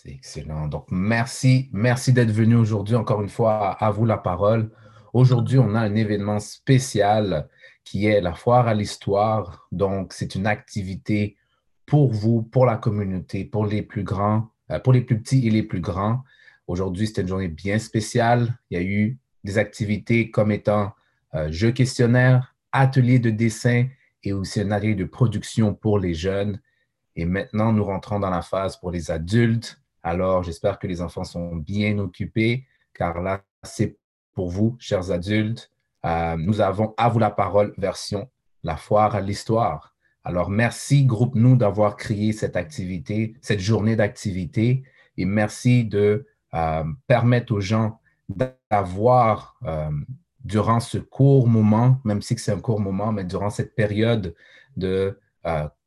C'est excellent. Donc, merci, merci d'être venu aujourd'hui. Encore une fois, à vous la parole. Aujourd'hui, on a un événement spécial qui est la foire à l'histoire. Donc, c'est une activité pour vous, pour la communauté, pour les plus grands, euh, pour les plus petits et les plus grands. Aujourd'hui, c'était une journée bien spéciale. Il y a eu des activités comme étant euh, jeux questionnaires, ateliers de dessin et aussi un atelier de production pour les jeunes. Et maintenant, nous rentrons dans la phase pour les adultes. Alors, j'espère que les enfants sont bien occupés, car là, c'est pour vous, chers adultes. Euh, nous avons à vous la parole version la foire à l'histoire. Alors, merci, groupe Nous, d'avoir créé cette activité, cette journée d'activité, et merci de euh, permettre aux gens d'avoir, euh, durant ce court moment, même si c'est un court moment, mais durant cette période de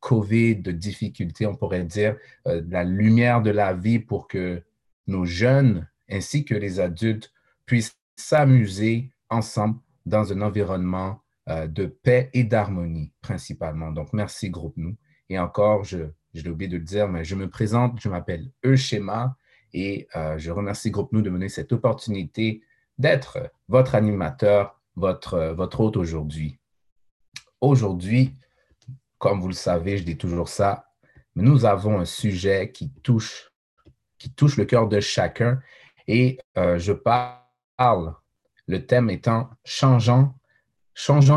COVID, de difficultés, on pourrait dire, la lumière de la vie pour que nos jeunes ainsi que les adultes puissent s'amuser ensemble dans un environnement euh, de paix et d'harmonie principalement. Donc, merci groupe nous. Et encore, je, je l'ai oublié de le dire, mais je me présente, je m'appelle Euschema et euh, je remercie groupe nous de me donner cette opportunité d'être votre animateur, votre, votre hôte aujourd'hui. Aujourd'hui, comme vous le savez, je dis toujours ça, mais nous avons un sujet qui touche, qui touche le cœur de chacun et euh, je parle le thème étant changeant,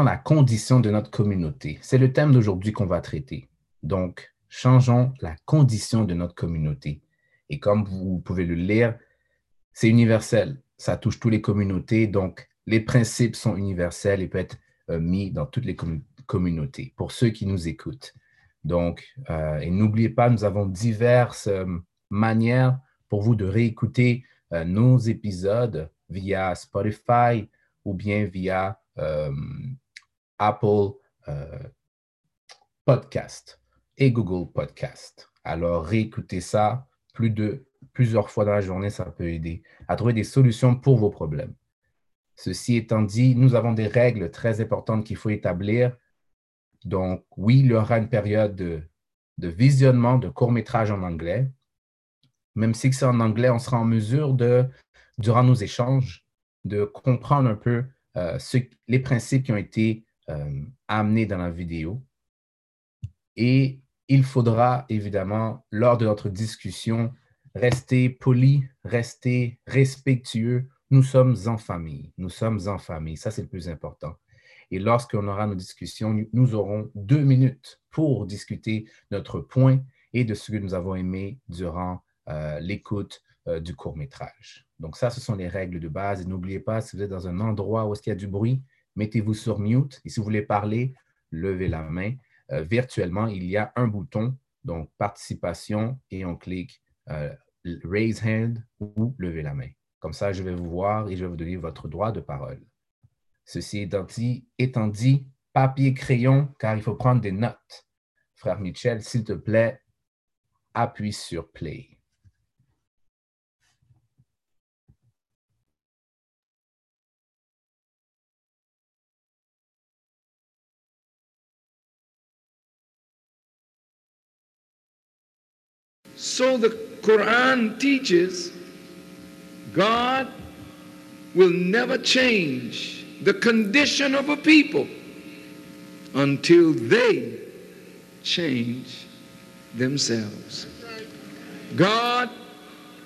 la condition de notre communauté. C'est le thème d'aujourd'hui qu'on va traiter. Donc, changeons la condition de notre communauté. Et comme vous pouvez le lire, c'est universel. Ça touche toutes les communautés. Donc, les principes sont universels et peuvent être euh, mis dans toutes les communautés pour ceux qui nous écoutent. Donc, euh, et n'oubliez pas, nous avons diverses euh, manières pour vous de réécouter nos épisodes via Spotify ou bien via euh, Apple euh, Podcast et Google Podcast. Alors, réécoutez ça plus de, plusieurs fois dans la journée, ça peut aider à trouver des solutions pour vos problèmes. Ceci étant dit, nous avons des règles très importantes qu'il faut établir. Donc, oui, il y aura une période de, visionnement de court-métrage en anglais. Même si c'est en anglais, on sera en mesure de durant nos échanges, de comprendre un peu euh, les principes qui ont été euh, amenés dans la vidéo. Et il faudra évidemment, lors de notre discussion, rester poli, rester respectueux. Nous sommes en famille. Nous sommes en famille. Ça, c'est le plus important. Et lorsqu'on aura nos discussions, nous aurons deux minutes pour discuter notre point et de ce que nous avons aimé durant euh, l'écoute du court métrage. Donc ça, ce sont les règles de base. Et n'oubliez pas, si vous êtes dans un endroit où il y a du bruit, mettez-vous sur mute. Et si vous voulez parler, levez la main. Euh, virtuellement, il y a un bouton, donc participation, et on clique euh, raise hand ou lever la main. Comme ça, je vais vous voir et je vais vous donner votre droit de parole. Ceci étant dit, étant dit papier, crayon, car il faut prendre des notes. Frère Michel, s'il te plaît, appuie sur play. So the Quran teaches God will never change the condition of a people until they change themselves. God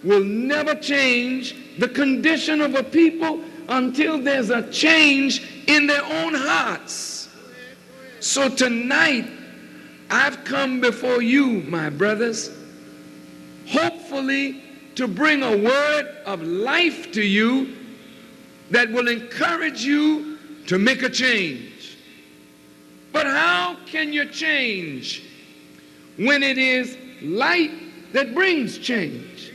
will never change the condition of a people until there's a change in their own hearts. So tonight, I've come before you, my brothers, hopefully to bring a word of life to you that will encourage you to make a change. But how can you change when it is light that brings change?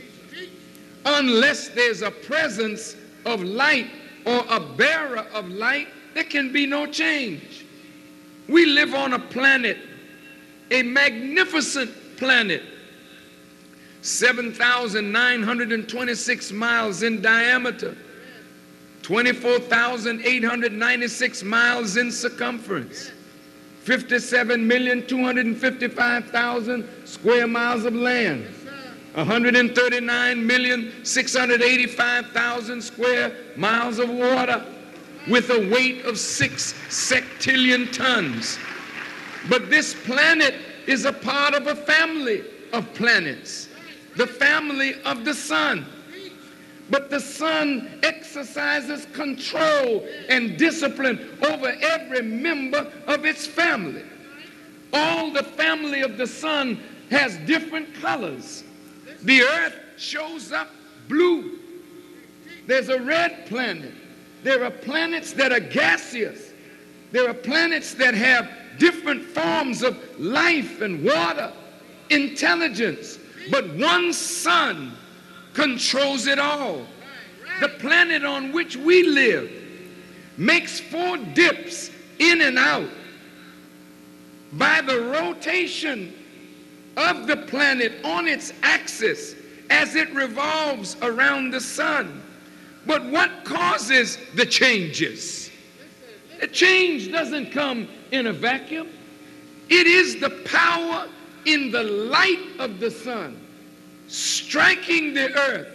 Unless there's a presence of light or a bearer of light, there can be no change. We live on a planet, a magnificent planet 7,926 miles in diameter, 24,896 miles in circumference, 57,255,000 square miles of land, 139,685,000 square miles of water with a weight of six sextillion tons. But this planet is a part of a family of planets, the family of the sun. But the sun exercises control and discipline over every member of its family. All the family of the sun has different colors. The earth shows up blue. There's a red planet. There are planets that are gaseous. There are planets that have different forms of life and water, intelligence. But one sun controls it all. The planet on which we live makes four dips in and out by the rotation of the planet on its axis as it revolves around the sun. But what causes the changes? The change doesn't come in a vacuum. It is the power in the light of the sun striking the earth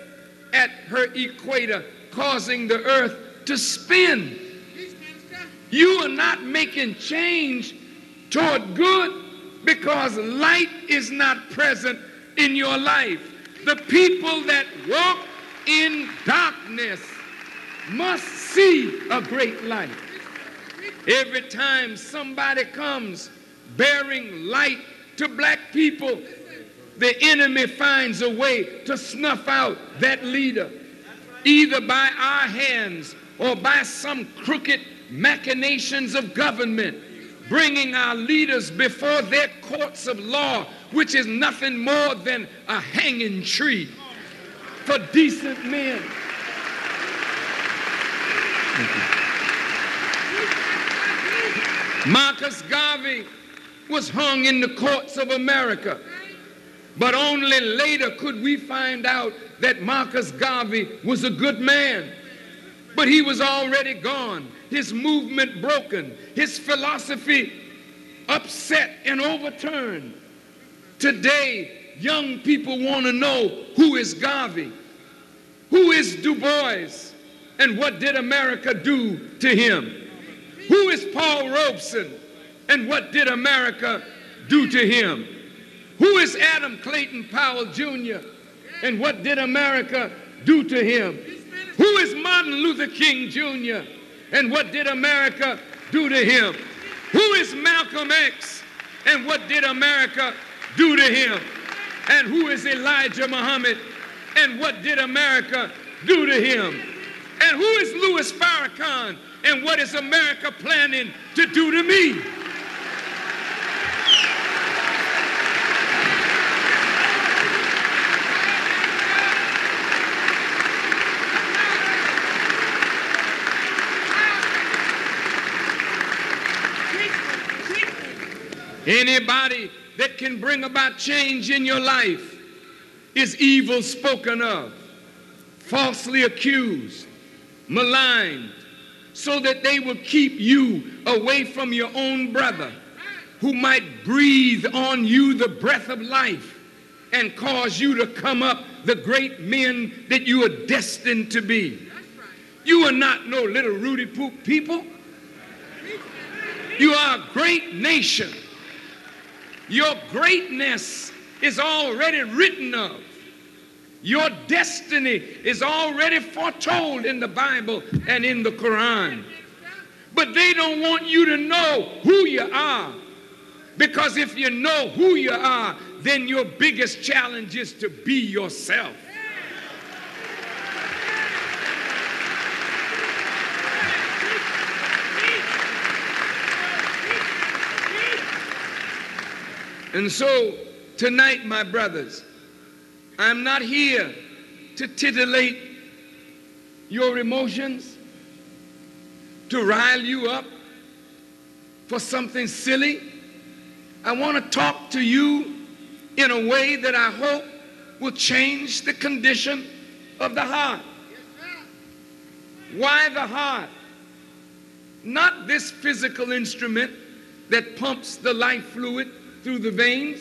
at her equator, causing the earth to spin. You are not making change toward good because light is not present in your life. The people that walk in darkness must see a great light. Every time somebody comes bearing light to black people, the enemy finds a way to snuff out that leader, either by our hands or by some crooked machinations of government, bringing our leaders before their courts of law, which is nothing more than a hanging tree for decent men. Marcus Garvey was hung in the courts of America. But only later could we find out that Marcus Garvey was a good man. But he was already gone, his movement broken, his philosophy upset and overturned. Today, young people want to know who is Garvey, who is Du Bois, and what did America do to him? Who is Paul Robeson, and what did America do to him? Who is Adam Clayton Powell Jr.? And what did America do to him? Who is Martin Luther King Jr.? And what did America do to him? Who is Malcolm X? And what did America do to him? And who is Elijah Muhammad? And what did America do to him? And who is Louis Farrakhan? And what is America planning to do to me? Anybody that can bring about change in your life is evil spoken of, falsely accused, maligned, so that they will keep you away from your own brother who might breathe on you the breath of life and cause you to come up the great men that you are destined to be. You are not no little Rudy Poop people. You are a great nation your greatness is already written of. Your destiny is already foretold in the Bible and in the Quran. But they don't want you to know who you are. Because if you know who you are, then your biggest challenge is to be yourself. And so tonight, my brothers, I'm not here to titillate your emotions, to rile you up for something silly. I want to talk to you in a way that I hope will change the condition of the heart. Why the heart? Not this physical instrument that pumps the life fluid through the veins,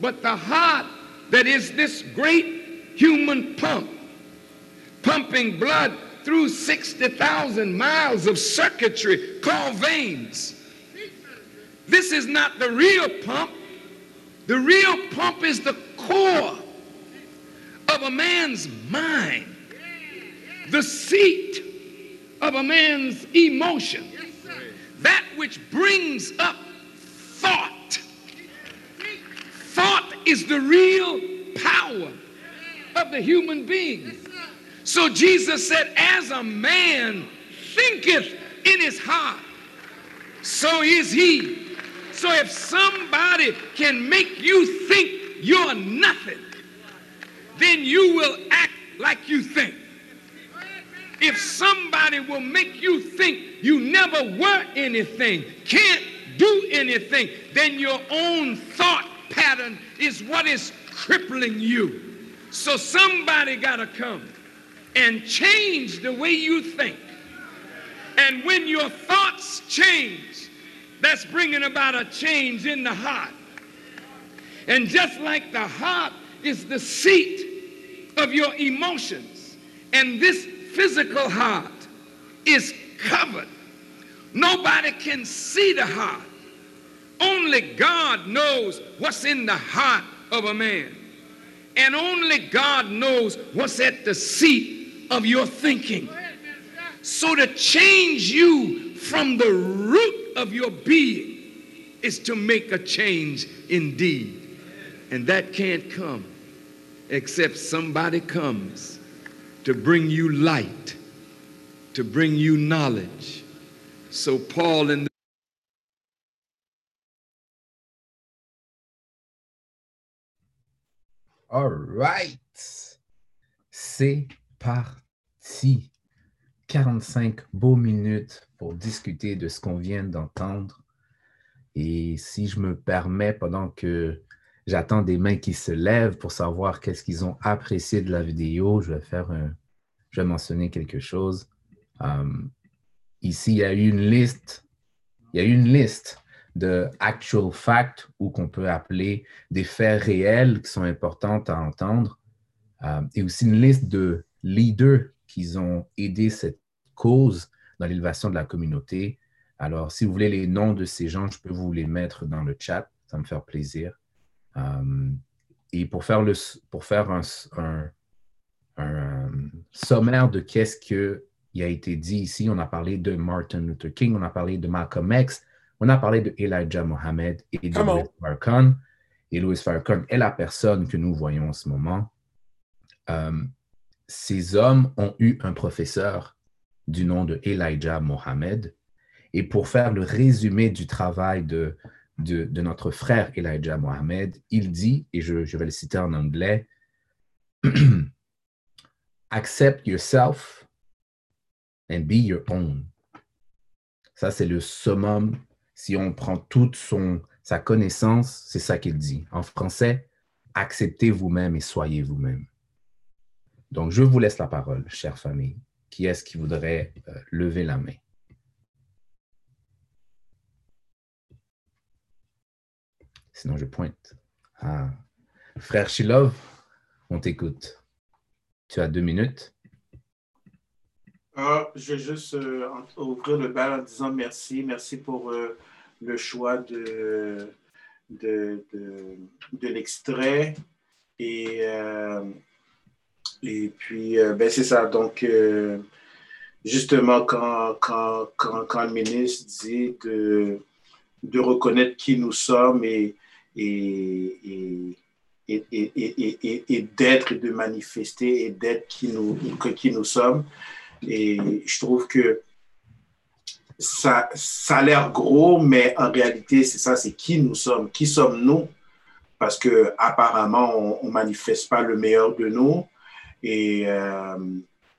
but the heart that is this great human pump, pumping blood through 60,000 miles of circuitry called veins. This is not the real pump. The real pump is the core of a man's mind, the seat of a man's emotion, that which brings up thought. Thought is the real power of the human being. So Jesus said, As a man thinketh in his heart, so is he. So if somebody can make you think you're nothing, then you will act like you think. If somebody will make you think you never were anything, can't do anything, then your own thought pattern is what is crippling you. So somebody got to come and change the way you think. And when your thoughts change, that's bringing about a change in the heart. And just like the heart is the seat of your emotions, and this physical heart is covered, nobody can see the heart. Only God knows what's in the heart of a man. And only God knows what's at the seat of your thinking. So to change you from the root of your being is to make a change indeed. And that can't come except somebody comes to bring you light, to bring you knowledge. So Paul in All right. C'est parti. 45 beaux minutes pour discuter de ce qu'on vient d'entendre. Et si je me permets, pendant que j'attends des mains qui se lèvent pour savoir qu'est-ce qu'ils ont apprécié de la vidéo, je vais faire un, je vais mentionner quelque chose. Um, ici, il y a eu une liste, il y a eu une liste de actual facts ou qu'on peut appeler des faits réels qui sont importants à entendre, euh, et aussi une liste de leaders qui ont aidé cette cause dans l'élévation de la communauté. Alors, si vous voulez les noms de ces gens, je peux vous les mettre dans le chat, ça me fait plaisir. Euh, et pour faire, le, pour faire un, un, un sommaire de qu'est-ce qui a été dit ici, on a parlé de Martin Luther King, on a parlé de Malcolm X, on a parlé de Elijah Mohammed et de Louis Farrakhan. Et Louis Farrakhan est la personne que nous voyons en ce moment. Euh, ces hommes ont eu un professeur du nom de Elijah Mohammed. Et pour faire le résumé du travail de, de, notre frère Elijah Mohammed, il dit, et je, je vais le citer en anglais, Accept yourself and be your own. Ça, c'est le summum si on prend toute son, sa connaissance, c'est ça qu'il dit. En français, acceptez vous-même et soyez vous-même. Donc, je vous laisse la parole, chère famille. Qui est-ce qui voudrait euh, lever la main? Sinon, je pointe. Ah. Frère Shilov, on t'écoute. Tu as deux minutes. Ah, je vais juste euh, ouvrir le bal en disant merci. Merci pour euh, le choix de, de, de, l'extrait. Et, euh, et puis, euh, ben c'est ça. Donc, euh, justement, quand, quand, quand, quand, le ministre dit de, de reconnaître qui nous sommes et, et, et, et, et d'être et de manifester et d'être qui nous, qui nous sommes. Et je trouve que ça, ça a l'air gros, mais en réalité, c'est ça, c'est qui nous sommes. Qui sommes-nous? Parce que apparemment, on ne manifeste pas le meilleur de nous. Et, euh,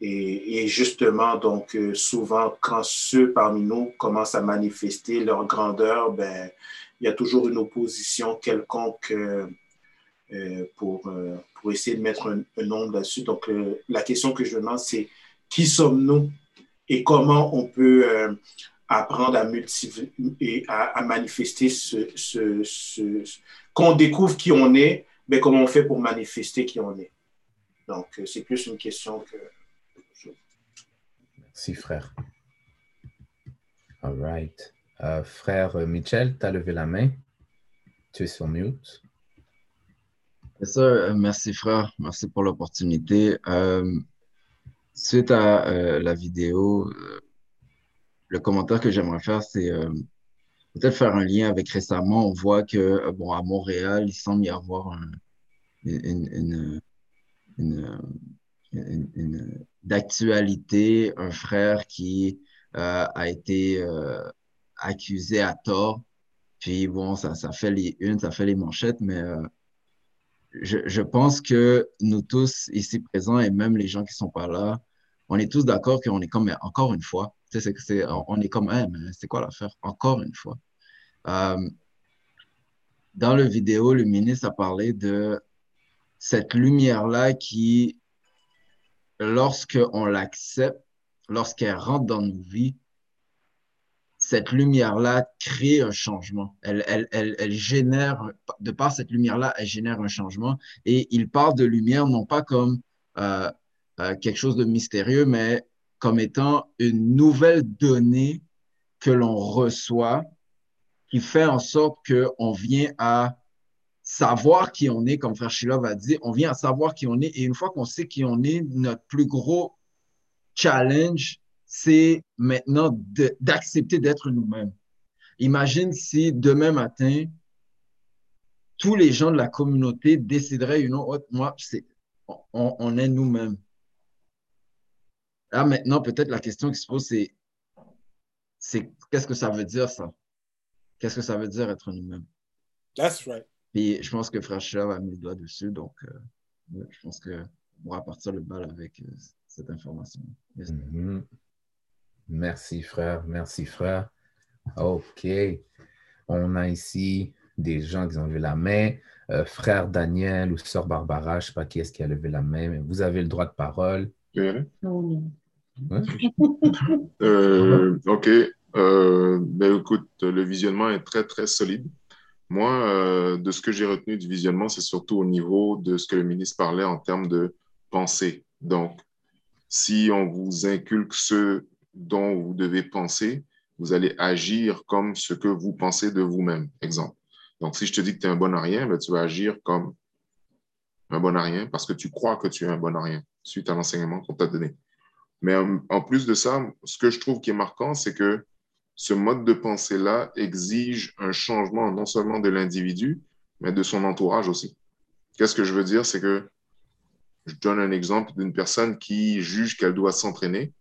et, justement, donc, euh, souvent, quand ceux parmi nous commencent à manifester leur grandeur, ben, il y a toujours une opposition quelconque euh, pour, pour essayer de mettre un, un nom là-dessus. Donc, la question que je demande, c'est qui sommes-nous? Et comment on peut apprendre à, et à, manifester ce, ce, qu'on découvre qui on est mais comment on fait pour manifester qui on est. Donc, euh, c'est plus une question que... Merci, frère. All right. Euh, frère Michel, tu as levé la main. Tu es sur mute. merci, frère. Merci pour l'opportunité. Euh, suite à la vidéo, le commentaire que j'aimerais faire, c'est peut-être faire un lien avec récemment. On voit que, bon, à Montréal, il semble y avoir une, une, d'actualité, un frère qui euh, a été euh, accusé à tort. Puis bon, ça, fait les ça fait les manchettes, mais euh, je, pense que nous tous ici présents et même les gens qui sont pas là, on est tous d'accord qu'on est comme, encore une fois, c'est que c'est, on est comme, hey, mais c'est quoi l'affaire? Encore une fois. dans le vidéo, le ministre a parlé de cette lumière-là qui lorsqu'on l'accepte, lorsqu'elle rentre dans nos vies, cette lumière-là crée un changement. Elle, elle, elle, elle, génère, de par cette lumière-là, elle génère un changement. Et il parle de lumière non pas comme euh, euh, quelque chose de mystérieux, mais comme étant une nouvelle donnée que l'on reçoit qui fait en sorte qu'on vient à savoir qui on est, comme Frère Shilov a dit, on vient à savoir qui on est. Et une fois qu'on sait qui on est, notre plus gros challenge, c'est maintenant d'accepter d'être nous-mêmes. Imagine si demain matin, tous les gens de la communauté décideraient, une autre, moi, c'est, on, on est nous-mêmes. Là, maintenant, peut-être la question qui se pose, c'est, c'est qu'est-ce que ça veut dire, ça? Qu'est-ce que ça veut dire être nous-mêmes? That's right. Puis je pense que Frère a mis le doigt dessus, donc euh, je pense qu'on pourra partir le bal avec euh, cette information. Mhm. Merci, frère. Merci, frère. OK. On a ici des gens qui ont levé la main. Euh, frère Daniel ou sœur Barbara, je ne sais pas qui est-ce qui a levé la main, mais vous avez le droit de parole. OK. ben, écoute, le visionnement est très, très solide. Moi, euh, de ce que j'ai retenu du visionnement, c'est surtout au niveau de ce que le ministre parlait en termes de pensée. Donc, si on vous inculque ce dont vous devez penser, vous allez agir comme ce que vous pensez de vous-même. Exemple. Donc, si je te dis que tu es un bon à rien, ben, tu vas agir comme un bon à rien parce que tu crois que tu es un bon à rien suite à l'enseignement qu'on t'a donné. Mais en, plus de ça, ce que je trouve qui est marquant, c'est que ce mode de pensée-là exige un changement non seulement de l'individu, mais de son entourage aussi. Qu'est-ce que je veux dire? C'est que je donne un exemple d'une personne qui juge qu'elle doit s'entraîner,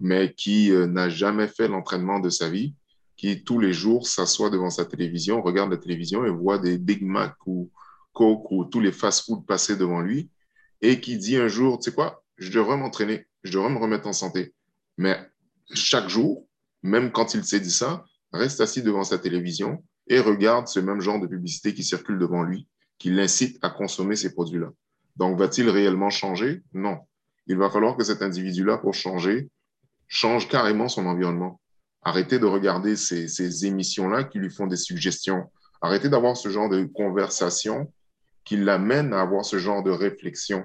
mais qui euh, n'a jamais fait l'entraînement de sa vie, qui tous les jours s'assoit devant sa télévision, regarde la télévision et voit des Big Mac ou Coke ou tous les fast-food passer devant lui, et qui dit un jour, tu sais quoi, je devrais m'entraîner, je devrais me remettre en santé. Mais chaque jour, même quand il s'est dit ça, reste assis devant sa télévision et regarde ce même genre de publicité qui circule devant lui, qui l'incite à consommer ces produits-là. Donc, va-t-il réellement changer? Non. Il va falloir que cet individu-là, pour changer, change carrément son environnement. Arrêtez de regarder ces, émissions-là qui lui font des suggestions. Arrêtez d'avoir ce genre de conversation qui l'amène à avoir ce genre de réflexion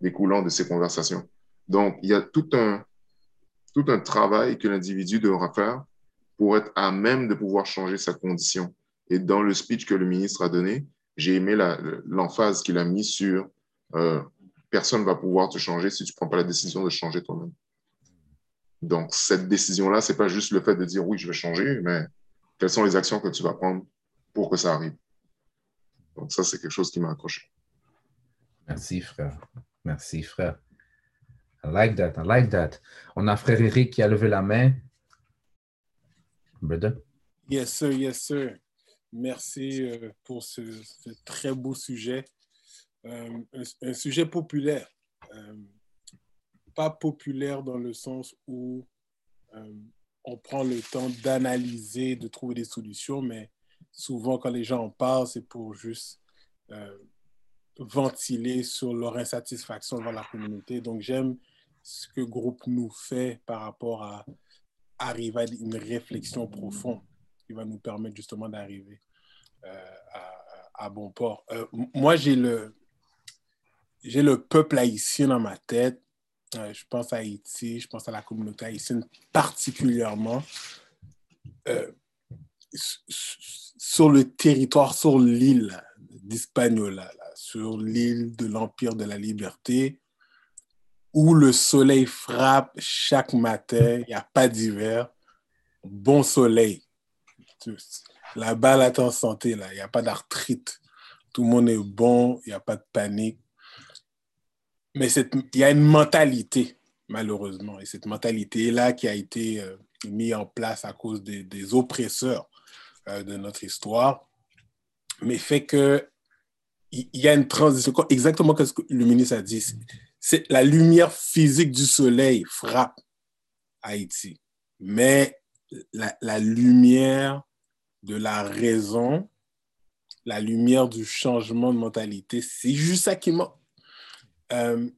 découlant de ces conversations. Donc, il y a tout un, tout un travail que l'individu devra faire pour être à même de pouvoir changer sa condition. Et dans le speech que le ministre a donné, j'ai aimé l'emphase qu'il a mis sur euh, personne ne va pouvoir te changer si tu ne prends pas la décision de changer toi-même. Donc, cette décision-là, ce n'est pas juste le fait de dire oui, je vais changer, mais quelles sont les actions que tu vas prendre pour que ça arrive? Donc, ça, c'est quelque chose qui m'a accroché. Merci, frère. Merci, frère. I like that. I like that. On a frère Eric qui a levé la main. Brother? Yes, sir. Yes, sir. Merci euh, pour ce, très beau sujet. Euh, un, sujet populaire. Euh, pas populaire dans le sens où on prend le temps d'analyser, de trouver des solutions, mais souvent quand les gens en parlent, c'est pour juste ventiler sur leur insatisfaction devant la communauté. Donc j'aime ce que groupe nous fait par rapport à arriver à une réflexion profonde qui va nous permettre justement d'arriver euh, à, à, bon port. Euh, moi, j'ai le, j'ai le peuple haïtien dans ma tête. Euh, je pense à Haïti, je pense à la communauté haïtienne particulièrement. sur le territoire, sur l'île d'Hispaniola, sur l'île de l'Empire de la Liberté, où le soleil frappe chaque matin, il n'y a pas d'hiver. Bon soleil. La balle est en santé, là. Il n'y a pas d'arthrite. Tout le monde est bon, il n'y a pas de panique. Mais il y a une mentalité, malheureusement. Et cette mentalité-là qui a été euh, mise en place à cause des, oppresseurs euh, de notre histoire, mais fait que il y, a une transition, exactement ce que le ministre a dit. C'est la lumière physique du soleil frappe Haïti. Mais la, la lumière de la raison, la lumière du changement de mentalité, c'est juste ça qui manque. Euh,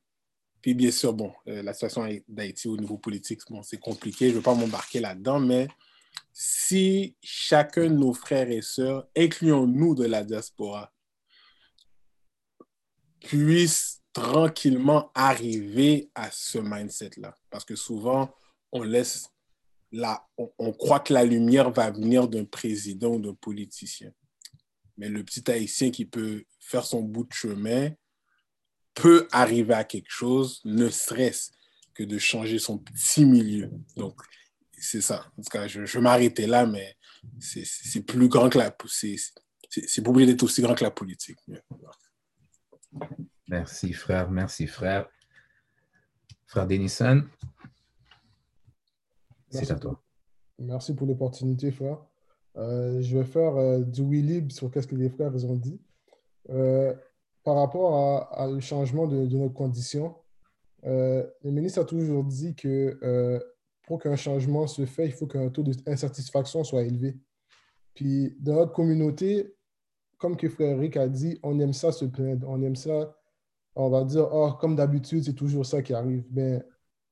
puis bien sûr, bon, euh, la situation d'Haïti au niveau politique, bon, c'est compliqué, je ne veux pas m'embarquer là-dedans, mais si chacun de nos frères et sœurs, incluons-nous de la diaspora, puisse tranquillement arriver à ce mindset-là. Parce que souvent, on laisse la, on, croit que la lumière va venir d'un président ou d'un politicien. Mais le petit haïtien qui peut faire son bout de chemin peut arriver à quelque chose, ne serait-ce que de changer son petit milieu. Donc, c'est ça. En tout cas, je, je vais m'arrêter là, mais c'est plus grand que la... C'est pour d'être aussi grand que la politique. Merci, frère. Merci, frère. Frère Denison, c'est à toi. Merci pour l'opportunité, frère. Euh, je vais faire euh, du oui sur qu'est-ce que les frères ont dit. Euh, par rapport à, au changement de, de notre condition, le ministre a toujours dit que pour qu'un changement se fait, il faut qu'un taux d'insatisfaction soit élevé. Puis dans notre communauté, comme que frère Eric a dit, on aime ça se plaindre, on aime ça, on va dire, oh, comme d'habitude, c'est toujours ça qui arrive. Mais ben,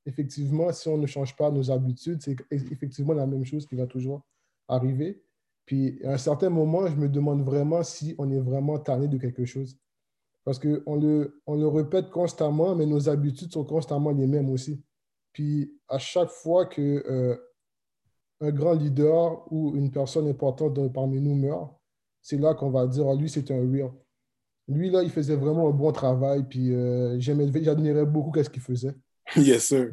effectivement, si on ne change pas nos habitudes, c'est effectivement la même chose qui va toujours arriver. Puis à un certain moment, je me demande vraiment si on est vraiment tanné de quelque chose. Parce qu'on le, on le répète constamment, mais nos habitudes sont constamment les mêmes aussi. Puis à chaque fois que euh, un grand leader ou une personne importante parmi nous meurt, c'est là qu'on va dire, oh, lui, c'est un real. Lui, là, il faisait vraiment un bon travail, puis euh, j'admirais beaucoup ce qu'il faisait. Yes, sir.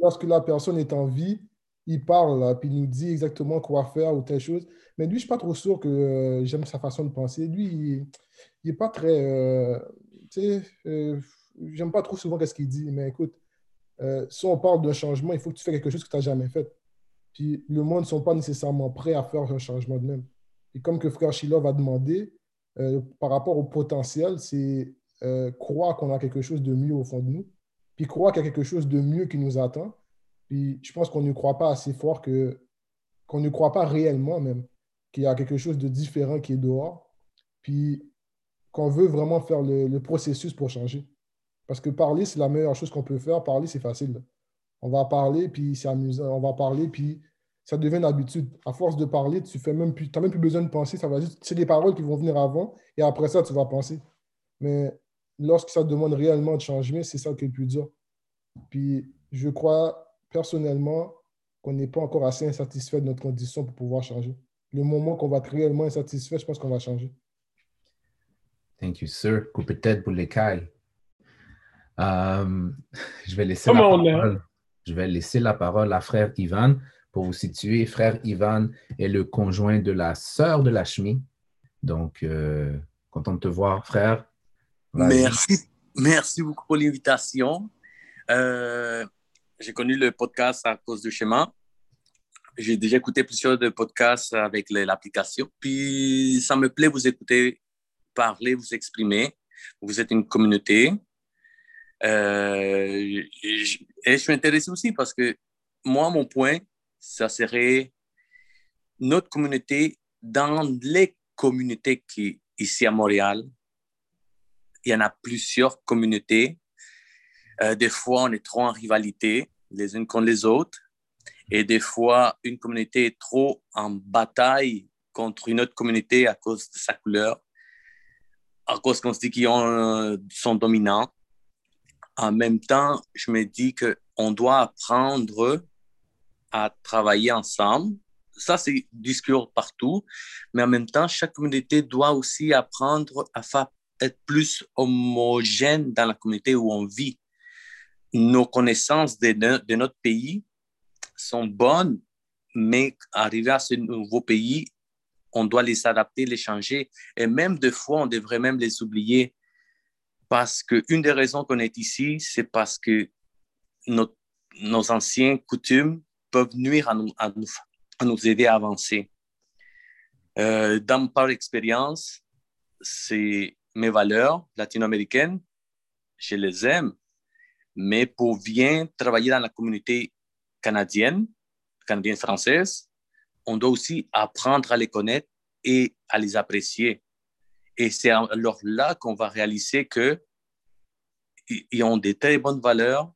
Lorsque la personne est en vie, il parle, puis il nous dit exactement quoi faire ou telle chose. Mais lui, je ne suis pas trop sûr que euh, j'aime sa façon de penser. Lui, il n'est pas très. Euh, tu sais, euh, j'aime pas trop souvent ce qu'il dit, mais écoute, si on parle d'un changement, il faut que tu fasses quelque chose que tu n'as jamais fait. Puis le monde ne sont pas nécessairement prêts à faire un changement de même. Et comme que Frère Shilov a demandé, par rapport au potentiel, c'est croire qu'on a quelque chose de mieux au fond de nous puis croire qu'il y a quelque chose de mieux qui nous attend. Puis je pense qu'on ne croit pas assez fort que, qu'on ne croit pas réellement même qu'il y a quelque chose de différent qui est dehors. Puis qu'on veut vraiment faire le, processus pour changer. Parce que parler, c'est la meilleure chose qu'on peut faire. Parler, c'est facile. On va parler, puis c'est amusant. On va parler, puis ça devient une habitude. À force de parler, tu n'as même, plus, même plus besoin de penser. Ça va c'est des paroles qui vont venir avant, et après ça, tu vas penser. Mais lorsque ça demande réellement de changer, c'est ça qui est le plus dur. Puis je crois personnellement qu'on n'est pas encore assez insatisfait de notre condition pour pouvoir changer. Le moment qu'on va être réellement insatisfait, je pense qu'on va changer. Thank you, sir. Coupe de tête pour les cailles. Euh, je, vais laisser la parole, je vais laisser la parole à frère Ivan pour vous situer. Frère Ivan est le conjoint de la sœur de la chemise. Donc, euh, content de te voir, frère. Merci, merci beaucoup pour l'invitation. Euh, j'ai connu le podcast à cause du schéma. J'ai déjà écouté plusieurs podcasts avec l'application. Puis ça me plaît vous écouter parler, vous exprimer. Vous êtes une communauté. Euh, et je suis intéressé aussi parce que moi, mon point, ça serait notre communauté dans les communautés qui ici à Montréal, il y en a plusieurs communautés. Euh, des fois, on est trop en rivalité les unes contre les autres. Et des fois, une communauté est trop en bataille contre une autre communauté à cause de sa couleur. à cause qu'on se dit qu'ils sont dominants. En même temps, je me dis qu'on doit apprendre à travailler ensemble. Ça, c'est discours partout. Mais en même temps, chaque communauté doit aussi apprendre à être plus homogène dans la communauté où on vit. Nos connaissances de, notre pays sont bonnes, mais arriver à ce nouveau pays, on doit les adapter, les changer. Et même des fois, on devrait même les oublier parce qu'une des raisons qu'on est ici, c'est parce que nos, nos anciens coutumes peuvent nuire à nous, à nous, à nous aider à avancer. Euh, dans par expérience, c'est mes valeurs latino-américaines, je les aime, mais pour bien travailler dans la communauté canadienne, canadienne-française, on doit aussi apprendre à les connaître et à les apprécier. Et c'est alors là qu'on va réaliser que ils ont des très bonnes valeurs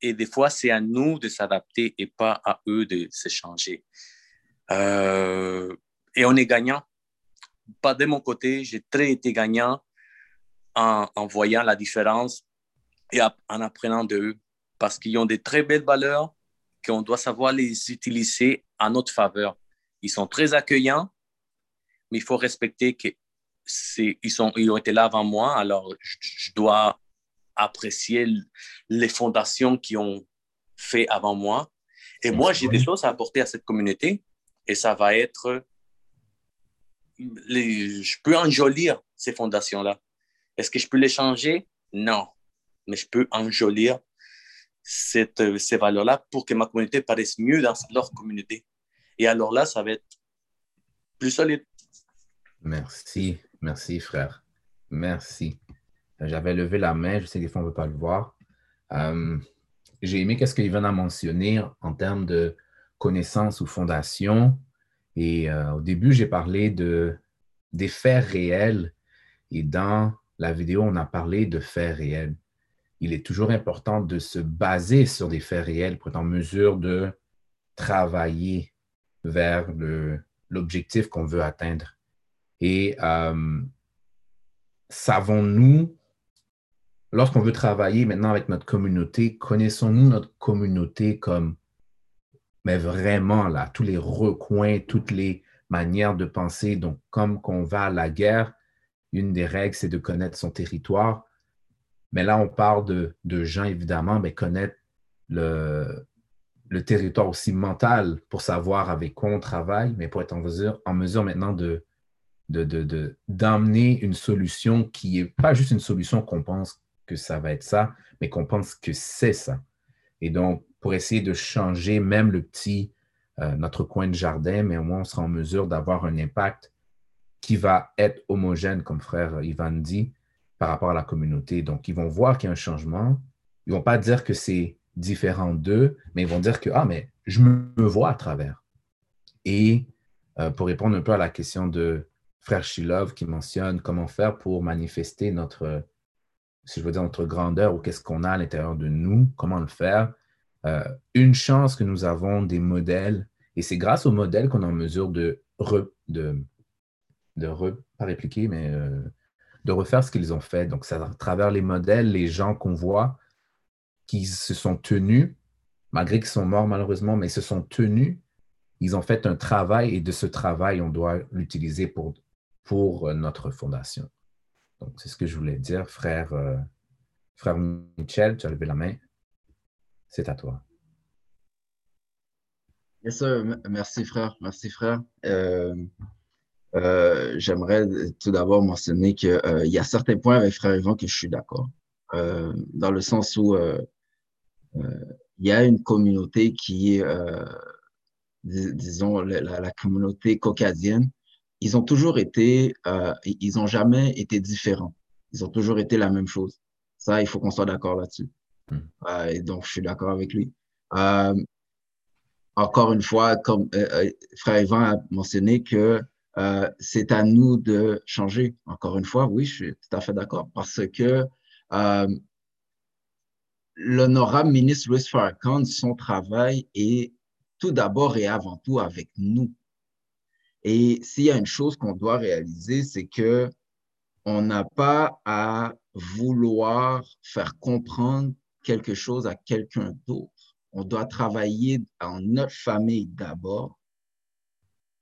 et des fois, c'est à nous de s'adapter et pas à eux de se changer. Euh, et on est gagnant. Pas de mon côté, j'ai très été gagnant en, voyant la différence et en apprenant d'eux parce qu'ils ont des très belles valeurs qu'on doit savoir les utiliser à notre faveur. Ils sont très accueillants, mais il faut respecter qu'ils sont, ils ont été là avant moi, alors je dois apprécier les fondations qui ont fait avant moi. Et moi, j'ai des choses à apporter à cette communauté et ça va être, les, je peux enjolir ces fondations-là. Est-ce que je peux les changer? Non, mais je peux enjolir cette, ces valeurs-là pour que ma communauté paraisse mieux dans leur communauté. Et alors là, ça va être plus solide. Merci, merci frère. Merci. J'avais levé la main, je sais que des fois on ne peut pas le voir. Euh, j'ai aimé qu'est-ce qu'il vient à mentionner en termes de connaissances ou fondations. Et euh, au début, j'ai parlé de, des faits réels. Et dans la vidéo, on a parlé de faits réels. Il est toujours important de se baser sur des faits réels pour être en mesure de travailler vers l'objectif qu'on veut atteindre. Et euh, savons-nous lorsqu'on veut travailler maintenant avec notre communauté, connaissons-nous notre communauté comme, mais vraiment là, tous les recoins, toutes les manières de penser. Donc, comme qu'on va à la guerre, une des règles, c'est de connaître son territoire. Mais là, on parle de, gens, évidemment, mais connaître le, le, territoire aussi mental pour savoir avec quoi on travaille, mais pour être en mesure, en mesure maintenant de de, une solution qui n'est pas juste une solution qu'on pense que ça va être ça, mais qu'on pense que c'est ça. Et donc, pour essayer de changer même le petit, euh, notre coin de jardin, mais au moins on sera en mesure d'avoir un impact qui va être homogène, comme frère Ivan dit, par rapport à la communauté. Donc, ils vont voir qu'il y a un changement. Ils vont pas dire que c'est différent d'eux, mais ils vont dire que, ah, mais je me vois à travers. Et euh, pour répondre un peu à la question de frère Shilov qui mentionne comment faire pour manifester notre si je veux dire, notre grandeur ou qu'est-ce qu'on a à l'intérieur de nous, comment le faire. Euh, une chance que nous avons des modèles, et c'est grâce aux modèles qu'on est en mesure de, de, de pas répliquer, mais euh, de refaire ce qu'ils ont fait. Donc, c'est à travers les modèles, les gens qu'on voit qui se sont tenus, malgré qu'ils sont morts malheureusement, mais ils se sont tenus, ils ont fait un travail et de ce travail, on doit l'utiliser pour, pour euh, notre fondation. Donc, c'est ce que je voulais dire. Frère, euh, frère Michel, tu as levé la main. C'est à toi. Yes, Merci, frère. Merci, frère. Euh, euh, j'aimerais tout d'abord mentionner qu'il y a certains points avec frère Yvan que je suis d'accord. dans le sens où il y a une communauté qui est, disons, la, la, communauté caucasienne ils ont toujours été, euh, ils n'ont jamais été différents. Ils ont toujours été la même chose. Ça, il faut qu'on soit d'accord là-dessus. Hmm. Euh, et donc, je suis d'accord avec lui. Euh, encore une fois, comme euh, euh, Frère Ivan a mentionné que euh, c'est à nous de changer. Encore une fois, oui, je suis tout à fait d'accord. Parce que l'honorable ministre Louis Farrakhan, son travail est tout d'abord et avant tout avec nous. Et s'il y a une chose qu'on doit réaliser, c'est que on n'a pas à vouloir faire comprendre quelque chose à quelqu'un d'autre. On doit travailler en notre famille d'abord.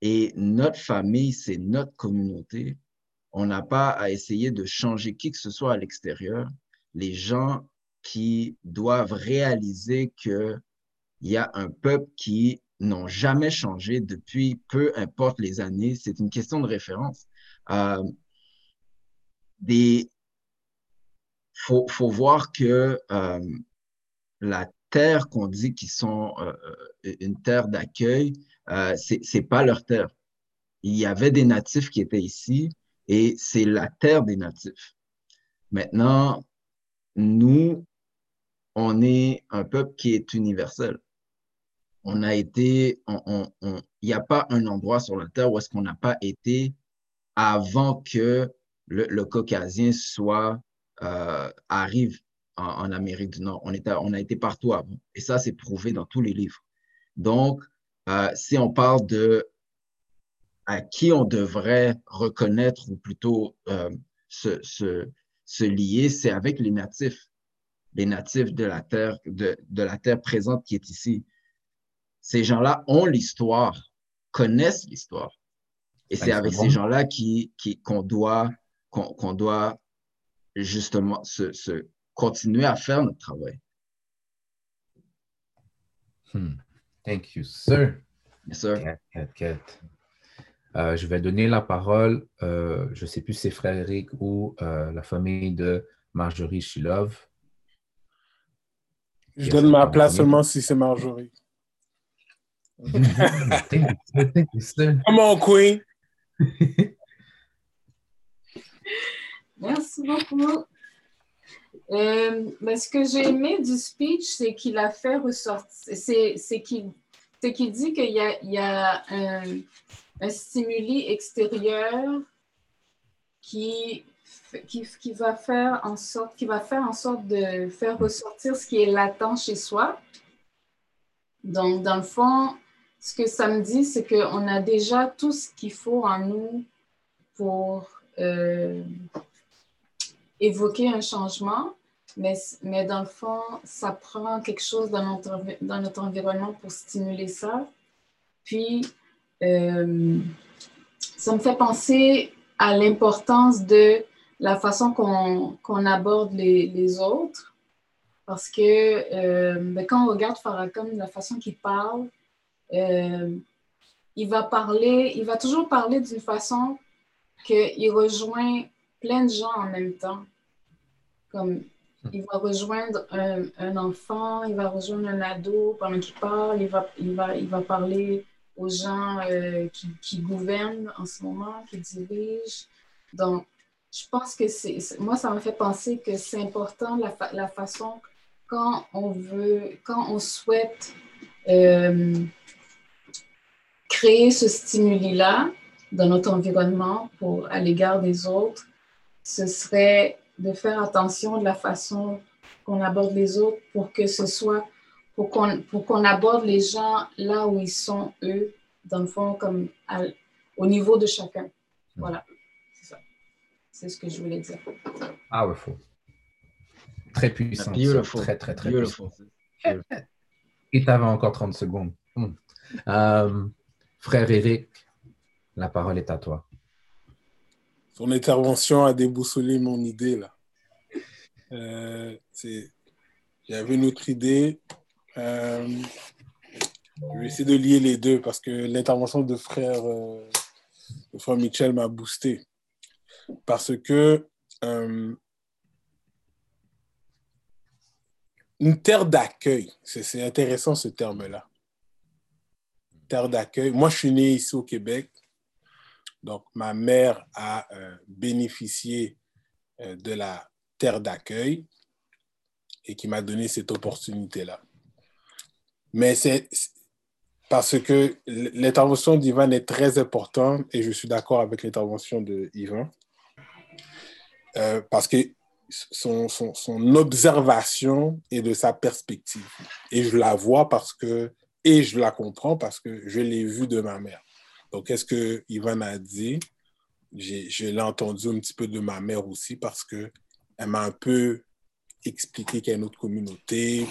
Et notre famille, c'est notre communauté. On n'a pas à essayer de changer qui que ce soit à l'extérieur. Les gens qui doivent réaliser qu'il y a un peuple qui n'ont jamais changé depuis peu importe les années. C'est une question de référence. Euh, des, faut, voir que euh, la terre qu'on dit qu'ils sont euh, une terre d'accueil, euh, c'est pas leur terre. Il y avait des natifs qui étaient ici et c'est la terre des natifs. Maintenant, nous, on est un peuple qui est universel. On a été, il n'y a pas un endroit sur la terre où est-ce qu'on n'a pas été avant que le, Caucasien soit, euh, arrive en, Amérique du Nord. On, on a été partout avant. Et ça, c'est prouvé dans tous les livres. Donc, euh, si on parle de à qui on devrait reconnaître ou plutôt euh, se, se, se, lier, c'est avec les natifs, les natifs de la terre, de, de la terre présente qui est ici. Ces gens-là ont l'histoire, connaissent l'histoire. Et c'est avec ces gens-là qui, qui, qu'on doit, qu'on, doit justement se, se, continuer à faire notre travail. Hmm. Thank you, sir. Yes, sir. Cat, cat, euh, je vais donner la parole, euh, je ne sais plus si c'est frère Eric ou euh, la famille de Marjorie Shilov. Je donne ma place seulement si c'est Marjorie. Come on, Queen. Merci beaucoup. Euh, ce que j'ai aimé du speech, c'est qu'il a fait ressortir, c'est qu'il qu'il dit qu'il y a, il y a un, un, stimuli extérieur qui, qui, qui, va faire en sorte, qui va faire en sorte de faire ressortir ce qui est latent chez soi. Donc, dans le fond, ce que ça me dit, c'est qu'on a déjà tout ce qu'il faut en nous pour euh, évoquer un changement, mais, mais dans le fond, ça prend quelque chose dans notre, dans notre environnement pour stimuler ça. Puis, euh, ça me fait penser à l'importance de la façon qu'on aborde les, les, autres. Parce que euh, ben, quand on regarde Farrakhan, la façon qu'il parle, euh, il va parler, il va toujours parler d'une façon qu'il rejoint plein de gens en même temps. Il va rejoindre un, enfant, il va rejoindre un ado pendant qu'il parle, il va, il va, il va parler aux gens euh, qui, gouvernent en ce moment, qui dirigent. Donc, je pense que c'est, moi, ça me fait penser que c'est important la, la, façon quand on veut, quand on souhaite euh, créer ce stimuli-là dans notre environnement à l'égard des autres, ce serait de faire attention de la façon qu'on aborde les autres pour que ce soit, pour qu'on, pour qu'on aborde les gens là où ils sont, eux, dans le fond, comme au niveau de chacun. Voilà, c'est ça. C'est ce que je voulais dire. Ah ouais, faux. Très puissant. Très, très, très puissant. Et tu avais encore 30 secondes. Hmm. Euh, frère Eric, la parole est à toi. Son intervention a déboussolé mon idée, là. Euh, J'avais une autre idée. Euh, je vais essayer de lier les deux parce que l'intervention de frère, euh, de frère Michel m'a boosté. Parce que une terre d'accueil, c'est intéressant ce terme-là. Terre d'accueil. Moi, je suis né ici au Québec. Donc, ma mère a euh, bénéficié euh, de la terre d'accueil et qui m'a donné cette opportunité-là. Mais c'est parce que l'intervention d'Ivan est très importante et je suis d'accord avec l'intervention d'Ivan. Euh, parce que son, son, observation est de sa perspective. Et je la vois parce que, et je la comprends parce que je l'ai vue de ma mère. Donc, qu'est-ce que Ivan a dit? je l'ai entendu un petit peu de ma mère aussi parce qu'elle m'a un peu expliqué qu'il y a une autre communauté.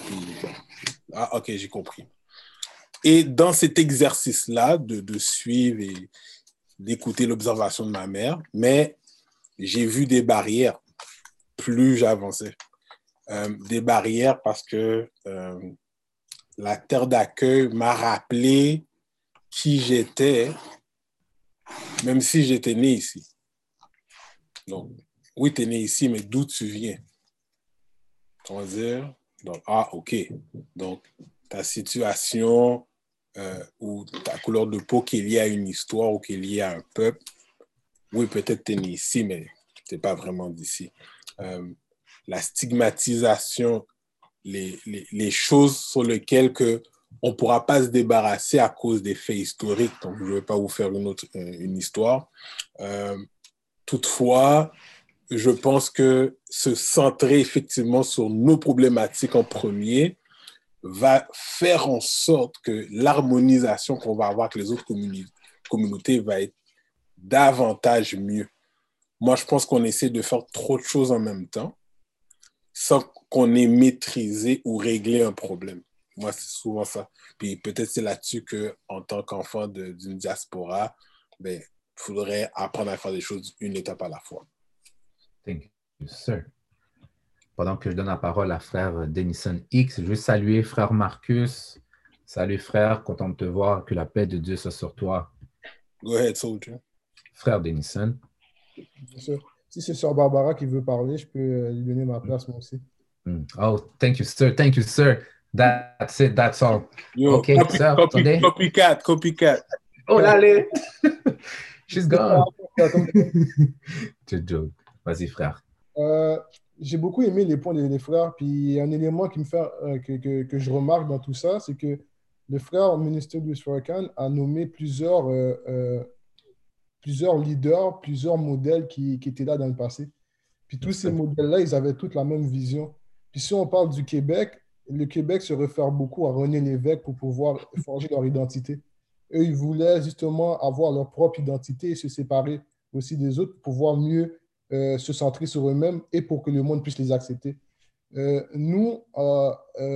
ah, ok, j'ai compris. Et dans cet exercice-là de, de suivre et d'écouter l'observation de ma mère, mais j'ai vu des barrières plus j'avançais. Euh, des barrières parce que euh, la terre d'accueil m'a rappelé qui j'étais, même si j'étais né ici. Donc, oui, tu es né ici, mais d'où tu viens? On va dire, donc, ah, OK. Donc, ta situation euh, ou ta couleur de peau qui est liée à une histoire ou qui est liée à un peuple, oui, peut-être tu es né ici, mais tu n'es pas vraiment d'ici. Euh, la stigmatisation, les, les, les, choses sur lesquelles que on ne pourra pas se débarrasser à cause des faits historiques. Donc, je ne vais pas vous faire une, autre, euh, une histoire. Euh, toutefois, je pense que se centrer effectivement sur nos problématiques en premier va faire en sorte que l'harmonisation qu'on va avoir avec les autres communautés va être davantage mieux. Moi, je pense qu'on essaie de faire trop de choses en même temps sans qu'on ait maîtrisé ou réglé un problème. Moi, c'est souvent ça. Puis peut-être c'est là-dessus qu'en tant qu'enfant d'une diaspora, ben, il faudrait apprendre à faire des choses une étape à la fois. Thank you, sir. Pendant que je donne la parole à frère Denison X, je veux saluer frère Marcus. Salut frère, content de te voir, que la paix de Dieu soit sur toi. Go ahead, soldier. Frère Denison. Bien sûr. Si c'est Sœur Barbara qui veut parler, je peux lui donner ma place moi aussi. Mm. Oh, thank you, sir. Thank you, sir. That's it. That's all. Yo, OK, copy, sir. copy, attendez. copycat, copycat. Oh, allez. She's gone. Je joke. Vas-y, frère. Euh, J'ai beaucoup aimé les points des, des frères. Puis un élément qui me fait, euh, que, que, que je remarque dans tout ça, c'est que le frère ministre Louis Farrakhan a nommé plusieurs, euh, euh, plusieurs leaders, plusieurs modèles qui, qui étaient là dans le passé. Puis tous ces modèles-là, ils avaient toutes la même vision. Puis si on parle du Québec, le Québec se réfère beaucoup à René Lévesque pour pouvoir forger leur identité. Eux, ils voulaient justement avoir leur propre identité et se séparer aussi des autres pour pouvoir mieux euh, se centrer sur eux-mêmes et pour que le monde puisse les accepter. Euh, nous, euh,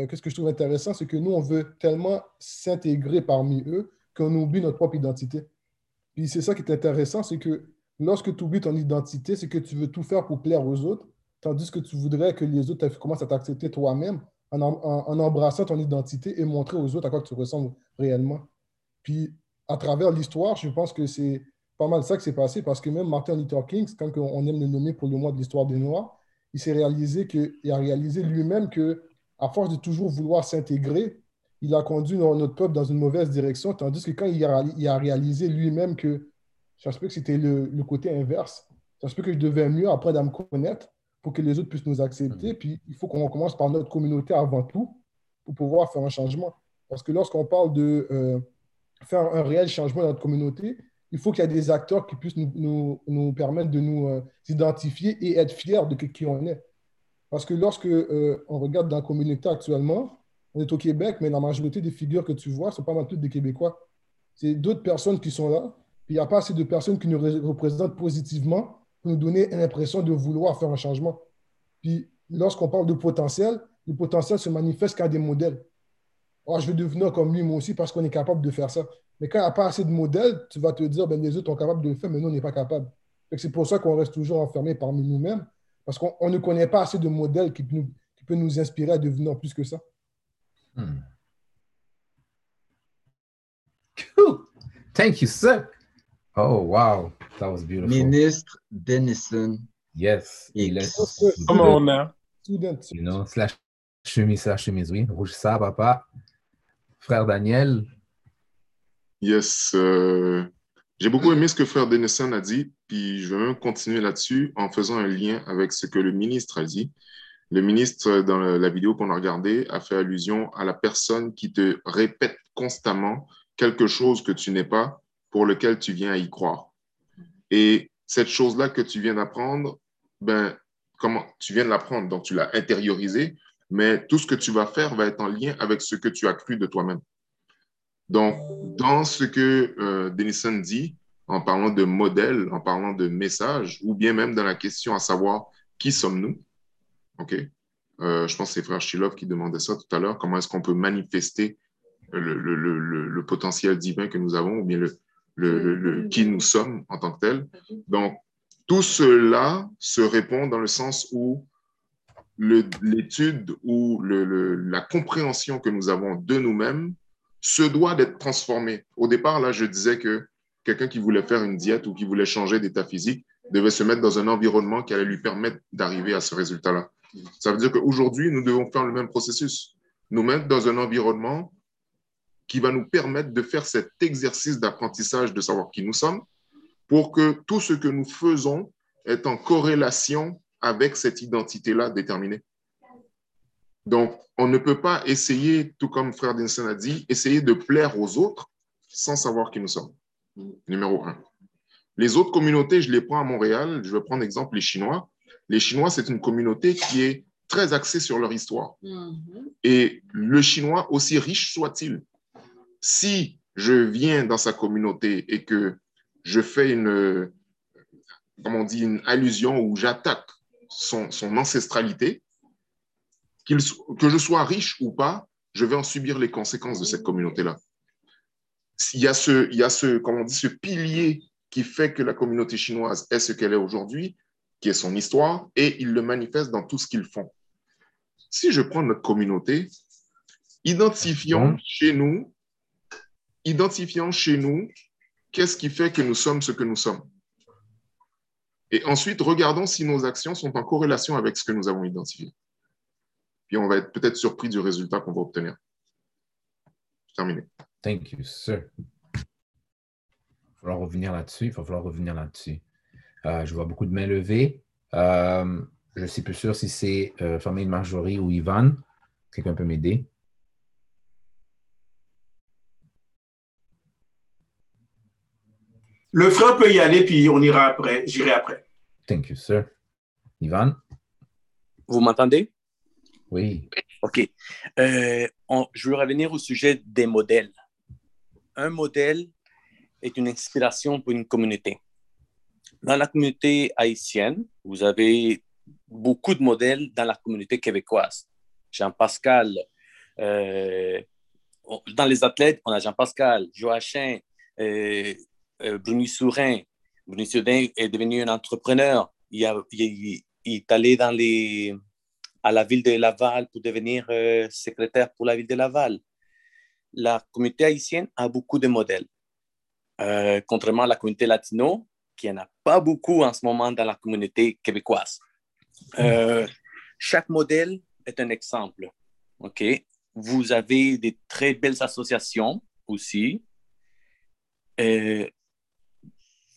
qu'est-ce que je trouve intéressant, c'est que nous, on veut tellement s'intégrer parmi eux qu'on oublie notre propre identité. Puis c'est ça qui est intéressant, c'est que lorsque tu oublies ton identité, c'est que tu veux tout faire pour plaire aux autres, tandis que tu voudrais que les autres commencent à t'accepter toi-même en, embrassant ton identité et montrer aux autres à quoi tu ressembles réellement. Puis à travers l'histoire, je pense que c'est pas mal ça qui s'est passé parce que même Martin Luther King, quand on aime le nommer pour le mois de l'histoire des Noirs, il s'est réalisé a réalisé lui-même que, à force de toujours vouloir s'intégrer, il a conduit notre peuple dans une mauvaise direction, tandis que quand il a, réalisé lui-même que ça se que c'était le, le, côté inverse, ça se peut que je devais mieux apprendre à me connaître pour que les autres puissent nous accepter. Puis il faut qu'on commence par notre communauté avant tout pour pouvoir faire un changement. Parce que lorsqu'on parle de euh, faire un réel changement dans notre communauté, il faut qu'il y ait des acteurs qui puissent nous, nous, nous permettre de nous euh, identifier et être fiers de qui on est. Parce que lorsque euh, on regarde dans la communauté actuellement, on est au Québec, mais la majorité des figures que tu vois, ce sont pas mal toutes des Québécois. C'est d'autres personnes qui sont là, puis il n'y a pas assez de personnes qui nous représentent positivement nous donner l'impression de vouloir faire un changement. Puis lorsqu'on parle de potentiel, le potentiel se manifeste qu'à des modèles. Oh, je veux devenir comme lui, moi aussi, parce qu'on est capable de faire ça. Mais quand il n'y a pas assez de modèles, tu vas te dire, ben, les autres sont capables de le faire, mais nous, on n'est pas capable. C'est pour ça qu'on reste toujours enfermé parmi nous-mêmes, parce qu'on ne connaît pas assez de modèles qui, nous, qui peut nous inspirer à devenir plus que ça. Hmm. Cool. Thank you, sir. Oh, wow. That was beautiful. Ministre Denison. Yes. Laisse. Come on now. Student. You know, slash chemise, slash chemise, oui. Rouge ça, papa. Frère Daniel. Yes. Euh, J'ai beaucoup aimé ce que frère Denison a dit, puis je vais même continuer là-dessus en faisant un lien avec ce que le ministre a dit. Le ministre, dans la vidéo qu'on a regardée, a fait allusion à la personne qui te répète constamment quelque chose que tu n'es pas, pour lequel tu viens à y croire. Et cette chose-là que tu viens d'apprendre, ben, comment tu viens de l'apprendre, donc tu l'as intériorisé, mais tout ce que tu vas faire va être en lien avec ce que tu as cru de toi-même. Donc, dans ce que euh, Denison dit, en parlant de modèle, en parlant de message, ou bien même dans la question à savoir qui sommes-nous? OK? Euh, je pense que c'est Frère Shilov qui demandait ça tout à l'heure. Comment est-ce qu'on peut manifester le, potentiel divin que nous avons ou bien le, qui nous sommes en tant que tel. Donc, tout cela se répond dans le sens où l'étude ou la compréhension que nous avons de nous-mêmes se doit d'être transformée. Au départ, là, je disais que quelqu'un qui voulait faire une diète ou qui voulait changer d'état physique devait se mettre dans un environnement qui allait lui permettre d'arriver à ce résultat-là. Ça veut dire qu'aujourd'hui, nous devons faire le même processus. Nous mettre dans un environnement qui va nous permettre de faire cet exercice d'apprentissage de savoir qui nous sommes pour que tout ce que nous faisons est en corrélation avec cette identité-là déterminée. Donc, on ne peut pas essayer, tout comme Frère Dinson a dit, essayer de plaire aux autres sans savoir qui nous sommes. Numéro un. Les autres communautés, je les prends à Montréal. Je vais prendre exemple les Chinois. Les Chinois, c'est une communauté qui est très axée sur leur histoire. Mm-hmm. Et le Chinois, aussi riche soit-il, si je viens dans sa communauté et que je fais une, comment on dit, une allusion ou j'attaque son, son, ancestralité, que je sois riche ou pas, je vais en subir les conséquences de cette communauté-là. Il y a ce, il y a ce, comment on dit, ce pilier qui fait que la communauté chinoise est ce qu'elle est aujourd'hui, qui est son histoire, et il le manifeste dans tout ce qu'ils font. Si je prends notre communauté, identifions chez nous, identifions chez nous qu'est-ce qui fait que nous sommes ce que nous sommes. Et ensuite, regardons si nos actions sont en corrélation avec ce que nous avons identifié. Puis on va être peut-être surpris du résultat qu'on va obtenir. Terminé. Thank you, sir. Il va falloir revenir là-dessus. Il va falloir revenir là-dessus. Euh, je vois beaucoup de mains levées. Euh, je ne suis plus sûr si c'est euh, famille Marjorie ou Ivan. Quelqu'un peut m'aider? Le frère peut y aller, puis on ira après. J'irai après. Thank you, sir. Ivan? Vous m'entendez? Oui. OK. Euh, je veux revenir au sujet des modèles. Un modèle est une inspiration pour une communauté. Dans la communauté haïtienne, vous avez beaucoup de modèles dans la communauté québécoise. Jean-Pascal, euh, dans les athlètes, on a Jean-Pascal, Joachim, euh, euh, Bruni Sourin. Bruni Sourin est devenu un entrepreneur. Il, est allé dans les, à la ville de Laval pour devenir euh, secrétaire pour la ville de Laval. La communauté haïtienne a beaucoup de modèles. Euh, contrairement à la communauté latino, qui n'en a pas beaucoup en ce moment dans la communauté québécoise. chaque modèle est un exemple. OK? Vous avez des très belles associations aussi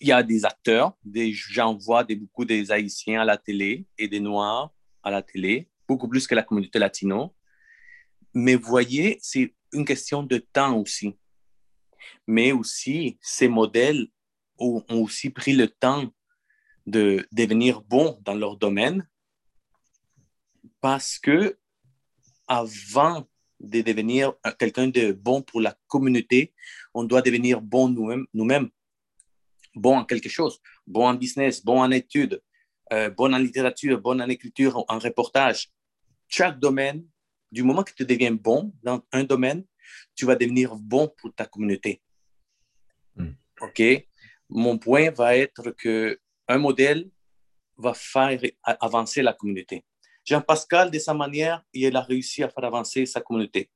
il y a des acteurs, j'en vois beaucoup des Haïtiens à la télé et des Noirs à la télé, beaucoup plus que la communauté latino. Mais voyez, c'est une question de temps aussi. Mais aussi, ces modèles ont, aussi pris le temps de devenir bons dans leur domaine parce que avant de devenir quelqu'un de bon pour la communauté, on doit devenir bon nous-mêmes bon en quelque chose, bon en business, bon en études, euh, bon en littérature, bon en écriture, en reportage. Chaque domaine, du moment que tu deviens bon dans un domaine, tu vas devenir bon pour ta communauté. Hmm. OK? Mon point va être que un modèle va faire avancer la communauté. Jean-Pascal, de sa manière, il a réussi à faire avancer sa communauté.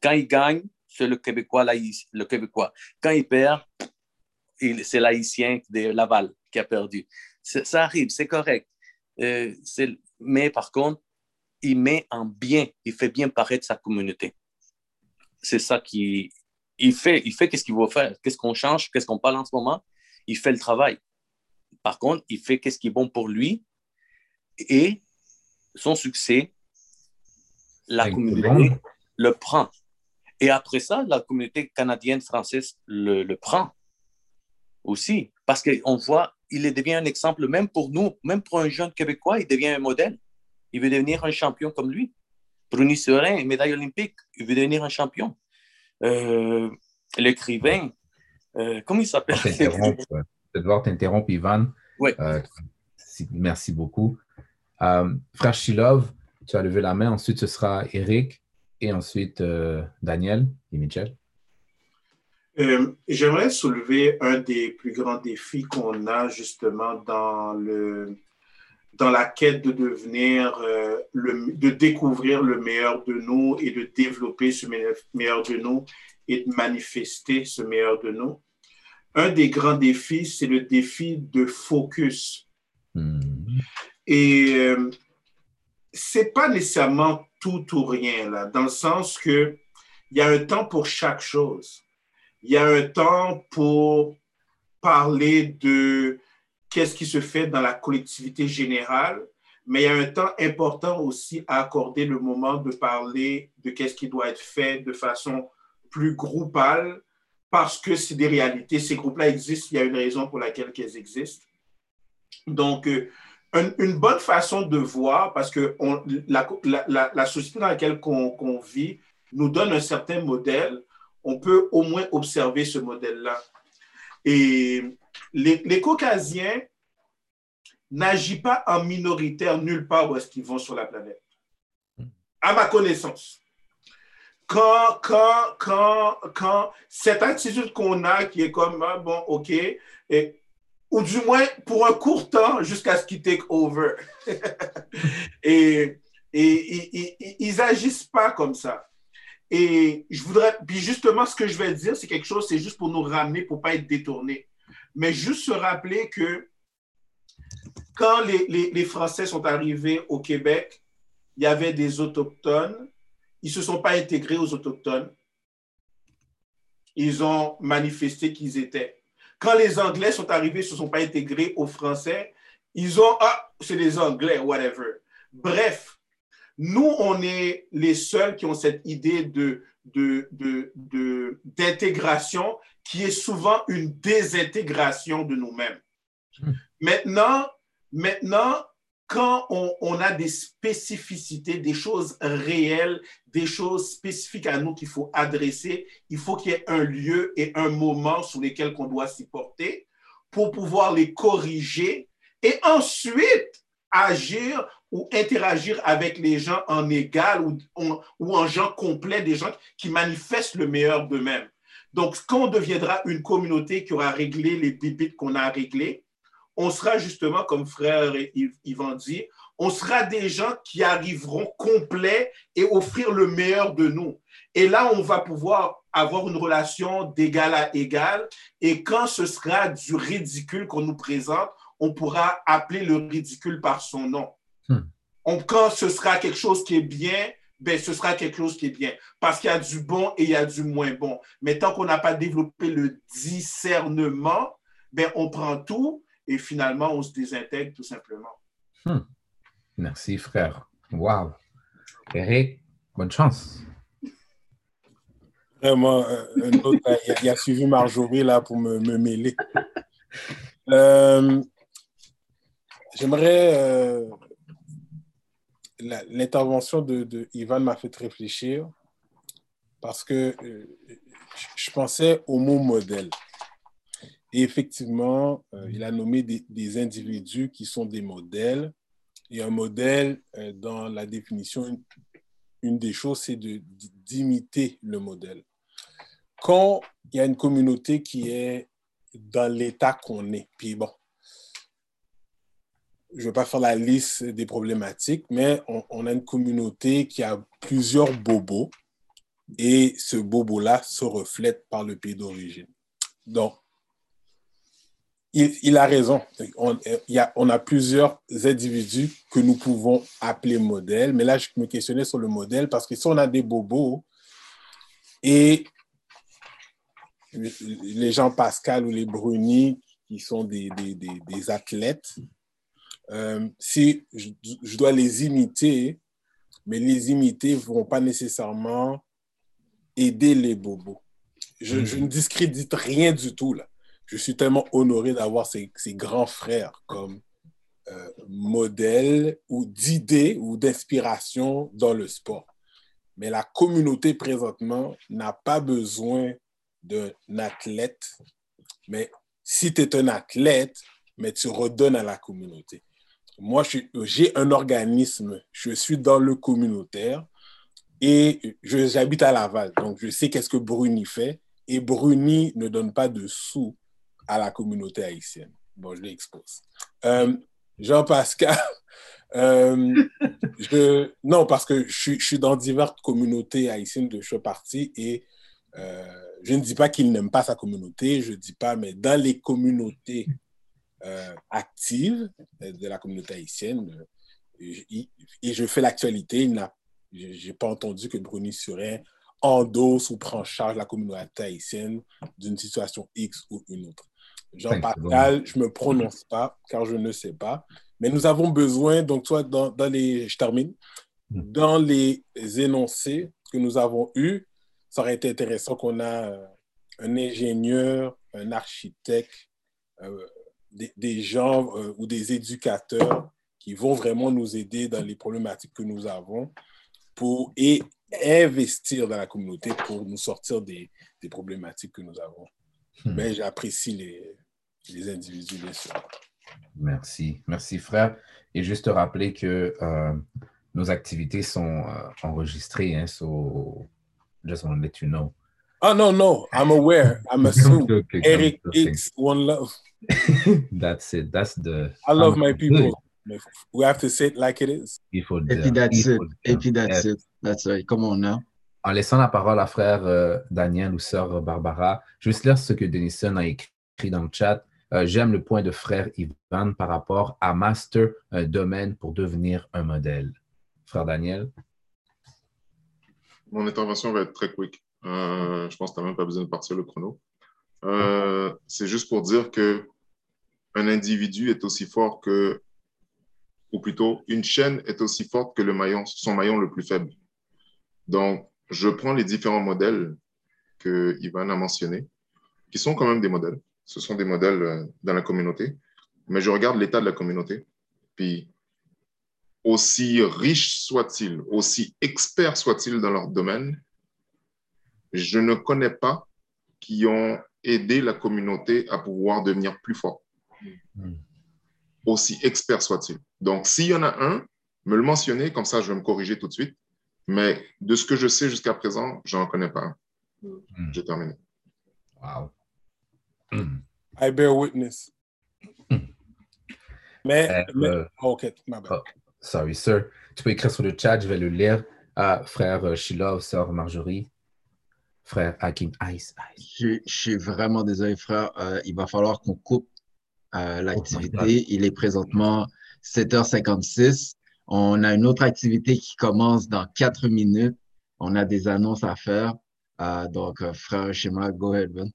Quand il gagne, c'est le Québécois, le Québécois. Quand il perd, c'est l'haïtien de Laval qui a perdu. Ça arrive, c'est correct. Euh, mais par contre, il met en bien, il fait bien paraître sa communauté. C'est ça qui. Il fait, il fait qu'est-ce qu'il veut faire, qu'est-ce qu'on change, qu'est-ce qu'on parle en ce moment. Il fait le travail. Par contre, il fait qu'est-ce qui est bon pour lui et son succès, la communauté le prend. Et après ça, la communauté canadienne, française le, le prend aussi, parce qu'on voit, il devient un exemple même pour nous, même pour un jeune Québécois, il devient un modèle. Il veut devenir un champion comme lui. Bruni Serin, médaille olympique, il veut devenir un champion. Euh, l'écrivain, Euh, comment il s'appelle? Je vais devoir t'interrompre, Ivan. Oui. Euh, merci beaucoup. Frère Shilov, tu as levé la main. Ensuite, ce sera Eric et ensuite Daniel et Michel. Euh, j'aimerais soulever un des plus grands défis qu'on a justement dans, le, dans la quête de devenir, le, de découvrir le meilleur de nous et de développer ce meilleur de nous et de manifester ce meilleur de nous. Un des grands défis, c'est le défi de focus. Hmm. Et euh, c'est pas nécessairement tout ou rien, là, dans le sens que il y a un temps pour chaque chose. Il y a un temps pour parler de qu'est-ce qui se fait dans la collectivité générale, mais il y a un temps important aussi à accorder le moment de parler de qu'est-ce qui doit être fait de façon plus groupale, parce que c'est des réalités. Ces groupes-là existent, il y a une raison pour laquelle ils existent. Donc, euh, une bonne façon de voir, parce que la, société dans laquelle on, vit nous donne un certain modèle, on peut au moins observer ce modèle-là. Et les, Caucasiens n'agissent pas en minoritaire nulle part où est-ce qu'ils vont sur la planète, à ma connaissance. Quand, quand, quand, quand cette attitude qu'on a qui est comme, ah, bon, OK, et ou du moins pour un court temps jusqu'à ce qu'ils take over. et, et, ils agissent pas comme ça. Et je voudrais, puis justement, ce que je vais dire, c'est quelque chose, c'est juste pour nous ramener, pour pas être détournés. Mais juste se rappeler que quand les, les, les Français sont arrivés au Québec, il y avait des autochtones. Ils ne se sont pas intégrés aux autochtones. Ils ont manifesté qu'ils étaient. Quand les Anglais sont arrivés, ils ne se sont pas intégrés aux Français. Ils ont, ah, c'est les Anglais, whatever. Bref, nous, on est les seuls qui ont cette idée d'intégration qui est souvent une désintégration de nous-mêmes. Maintenant, maintenant, quand on, a des spécificités, des choses réelles, des choses spécifiques à nous qu'il faut adresser, il faut qu'il y ait un lieu et un moment sur lesquels on doit s'y porter pour pouvoir les corriger et ensuite agir ou interagir avec les gens en égal ou, en gens complets, des gens qui manifestent le meilleur d'eux-mêmes. Donc, quand on deviendra une communauté qui aura réglé les bibites qu'on a réglées, on sera justement, comme frère Yvan dit, on sera des gens qui arriveront complets et offrir le meilleur de nous. Et là, on va pouvoir avoir une relation d'égal à égal. Et quand ce sera du ridicule qu'on nous présente, on pourra appeler le ridicule par son nom. Hmm. quand ce sera quelque chose qui est bien, ben, ce sera quelque chose qui est bien. Parce qu'il y a du bon et il y a du moins bon. Mais tant qu'on n'a pas développé le discernement, ben, on prend tout et finalement, on se désintègre tout simplement. Hmm. Merci, frère. Wow. Eric, bonne chance. Vraiment, euh, un autre, il, a, suivi Marjorie là pour me, mêler. Euh, j'aimerais. Euh, l'intervention de, Ivan m'a fait réfléchir parce que je pensais au mot modèle. Et effectivement, euh, il a nommé des, individus qui sont des modèles. Et un modèle, euh, dans la définition, une, des choses, c'est d'imiter le modèle. Quand il y a une communauté qui est dans l'état qu'on est, puis bon, je ne vais pas faire la liste des problématiques, mais on, a une communauté qui a plusieurs bobos et ce bobo-là se reflète par le pays d'origine. Donc, il, a raison. On, il a, on a plusieurs individus que nous pouvons appeler modèles, mais là, je me questionnais sur le modèle parce que si on a des bobos et les gens Pascal ou les Bruni qui sont des, des, des, athlètes, euh, si je, dois les imiter, mais les imiter ne vont pas nécessairement aider les bobos. Je, je, ne discrédite rien du tout là je suis tellement honoré d'avoir ces, grands frères comme euh, modèle ou d'idées ou d'inspiration dans le sport. Mais la communauté présentement n'a pas besoin d'un athlète Mais si tu es un athlète, mais tu redonnes à la communauté. Moi, j'ai un organisme, je suis dans le communautaire et j'habite à Laval. Donc, je sais qu'est-ce que Bruni fait. Et Bruni ne donne pas de sous à la communauté haïtienne. Bon, je l'expose. Euh, Jean-Pascal, euh, non, parce que je, suis dans diverses communautés haïtiennes de je parti et euh, je ne dis pas qu'il n'aime pas sa communauté, je ne dis pas, mais dans les communautés euh, actives de la communauté haïtienne, et, je fais l'actualité, je n'ai pas entendu que Bruni serait endosse ou prend en charge la communauté haïtienne d'une situation X ou une autre. Jean-Pascal, je ne me prononce pas car je ne sais pas. Mais nous avons besoin, donc toi, dans, dans les, je termine, hmm. dans les énoncés que nous avons eus, ça aurait été intéressant qu'on a euh, un ingénieur, un architecte, euh, des, gens euh, ou des éducateurs qui vont vraiment nous aider dans les problématiques que nous avons pour, et investir dans la communauté pour nous sortir des, des problématiques que nous avons. Hmm. Mais j'apprécie les, les individus, bien sûr. Merci. Merci, frère. Et juste te rappeler que euh, nos activités sont euh, enregistrées. Hein, so just want to let you know. Oh, no, no. I'm aware. I'm assuming. okay, Eric X, One Love. that's it. That's the. I love my people. We have to say it like it is. Et puis that's it. Et puis that's it. That's right. Come on now. En laissant la parole à frère euh, Daniel ou sœur Barbara, je vais juste lire ce que Denison a écrit dans le chat. Euh, j'aime le point de frère Ivan par rapport à master un domaine pour devenir un modèle. Frère Daniel? Mon intervention va être très quick. Euh, je pense que tu n'as même pas besoin de partir le chrono. Euh, c'est juste pour dire que un individu est aussi fort que, ou plutôt, une chaîne est aussi forte que le maillon, son maillon le plus faible. Donc, je prends les différents modèles que Ivan a mentionnés, qui sont quand même des modèles ce sont des modèles euh, dans la communauté, mais je regarde l'état de la communauté, puis aussi riche soit-il, aussi expert soit-il dans leur domaine, je ne connais pas qui ont aidé la communauté à pouvoir devenir plus fort. Hmm. Aussi expert soit-il. Donc, s'il y en a un, me le mentionner, comme ça je vais me corriger tout de suite. Mais de ce que je sais jusqu'à présent, je n'en connais pas hmm. J'ai terminé. Wow. I bear witness. Mais, euh, mais euh, oh, OK, my bad. Oh, sorry, sir. Tu peux écrire sur le chat, je vais le lire. Ah, frère euh, Sheila, sœur Marjorie, frère Hakim Ice. Ice. Je, suis vraiment désolé, frère. Euh, il va falloir qu'on coupe euh, l'activité. Oh il est présentement 7h56. On a une autre activité qui commence dans 4 minutes. On a des annonces à faire. Euh, donc, frère Shema, go ahead, Ben.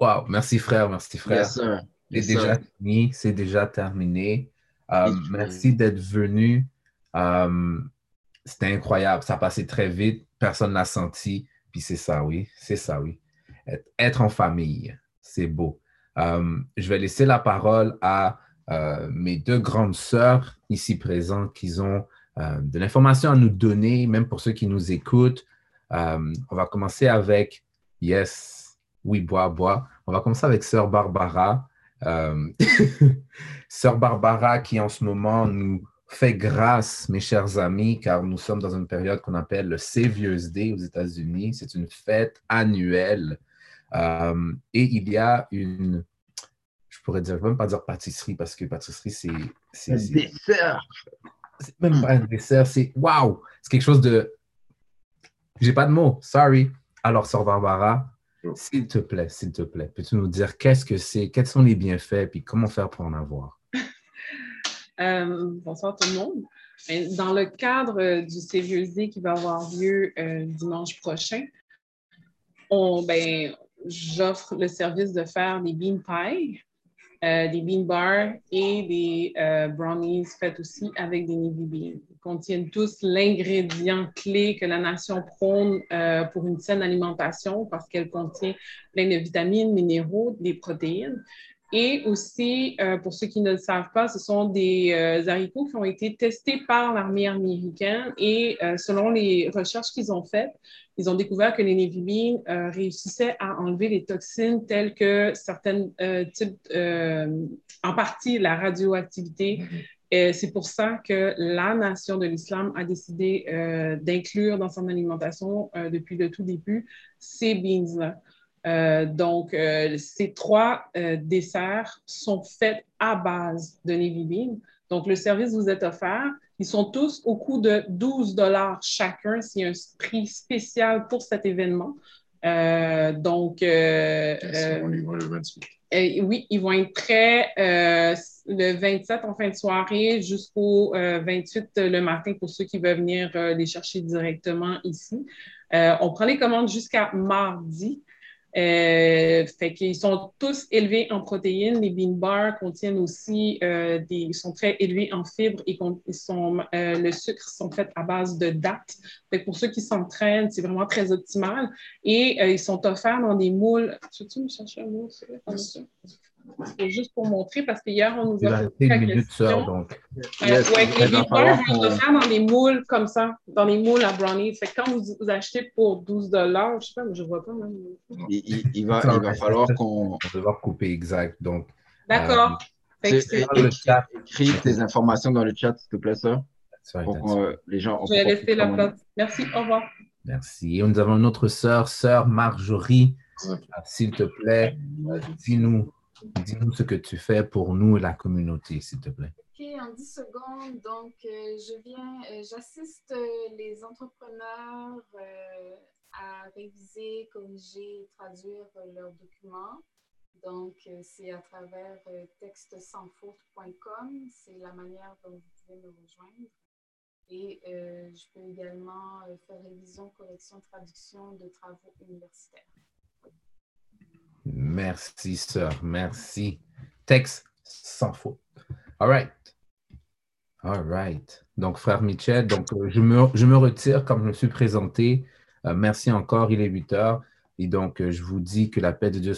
Wow, merci frère, merci frère. c'est déjà fini, c'est déjà terminé. Merci d'être venu. C'était incroyable, ça a passé très vite, personne n'a senti. Puis c'est ça, oui, c'est ça, oui. Être, en famille, c'est beau. Euh, je vais laisser la parole à mes deux grandes sœurs ici présentes qui ont de l'information à nous donner, même pour ceux qui nous écoutent. on va commencer avec Yes. Oui, bois, bois. On va commencer avec Sœur Barbara. Euh, Sœur Barbara qui en ce moment nous fait grâce, mes chers amis, car nous sommes dans une période qu'on appelle le Savior's Day aux États-Unis. C'est une fête annuelle. Euh, et il y a une, je pourrais dire, même pas dire pâtisserie, parce que pâtisserie, c'est... C'est un dessert. C'est même pas un dessert, c'est waouh! C'est quelque chose de... J'ai pas de mots, sorry. Alors, Sœur Barbara, s'il te plaît, s'il te plaît, peux-tu nous dire qu'est-ce que c'est, quels sont les bienfaits, puis comment faire pour en avoir? Euh, bonsoir tout le monde. Ben, dans le cadre du CVEZ qui va avoir lieu euh, dimanche prochain, on, ben, j'offre le service de faire des bean pies, euh, des bean bars et des brownies faites aussi avec des navy beans contiennent tous l'ingrédient clé que la nation prône pour une saine alimentation parce qu'elle contient plein de vitamines, minéraux, des protéines. Et aussi, euh, pour ceux qui ne le savent pas, ce sont des euh, haricots qui ont été testés par l'armée américaine et euh, selon les recherches qu'ils ont faites, ils ont découvert que les Navy réussissaient à enlever les toxines telles que certaines types, en partie la radioactivité. C'est pour ça que la nation de l'islam a décidé d'inclure dans son alimentation depuis le tout début ces beans-là. Euh, donc, euh, ces trois euh, desserts sont faits à base de Navy Bean. Donc, le service vous est offert. Ils sont tous au coût de 12 dollars chacun. C'est un prix spécial pour cet événement. donc, le 28. oui, ils vont être prêts le 27 en fin de soirée jusqu'au 28 le matin pour ceux qui veulent venir les chercher directement ici. on prend les commandes jusqu'à mardi. Euh, fait qu'ils sont tous élevés en protéines. Les bean bars contiennent aussi euh, des, ils sont très élevés en fibres et ils sont, euh, le sucre sont faits à base de dattes. Fait pour ceux qui s'entraînent, c'est vraiment très optimal. Et ils sont offerts dans des moules. Tu veux-tu me chercher un moule? C'est juste pour montrer, parce qu'hier, on nous a posé la question. donc. Euh, yes, ouais, les beatballs, on va faire dans des moules comme ça, dans les moules à brownies. Fait que quand vous, vous achetez pour 12 dollars, je sais pas, mais je ne vois pas même. Il, il, va, il va falloir qu'on. On va devoir couper exact. Donc. D'accord. Euh, écris tes informations dans le chat, s'il te plaît, ça. Pour que euh, les gens. Je vais laisser la place. Merci, au revoir. Merci. Et nous avons notre sœur, sœur Marjorie. S'il te plaît, dis-nous Dis-nous ce que tu fais pour nous et la communauté, s'il te plaît. OK, en 10 secondes. Donc, euh, je viens, euh, j'assiste euh, les entrepreneurs à réviser, corriger, traduire leurs documents. Donc, c'est à travers textesansfaute.com. C'est la manière dont vous pouvez me rejoindre. Et je peux également faire révision, correction, traduction de travaux universitaires. Merci, sœur. Merci. Texte sans faute. All right. All right. Donc, frère Michel, donc, euh, je, me, je me retire comme je me suis présenté. Euh, merci encore. Il est 8 heures. Et donc, euh, je vous dis que la paix de Dieu soit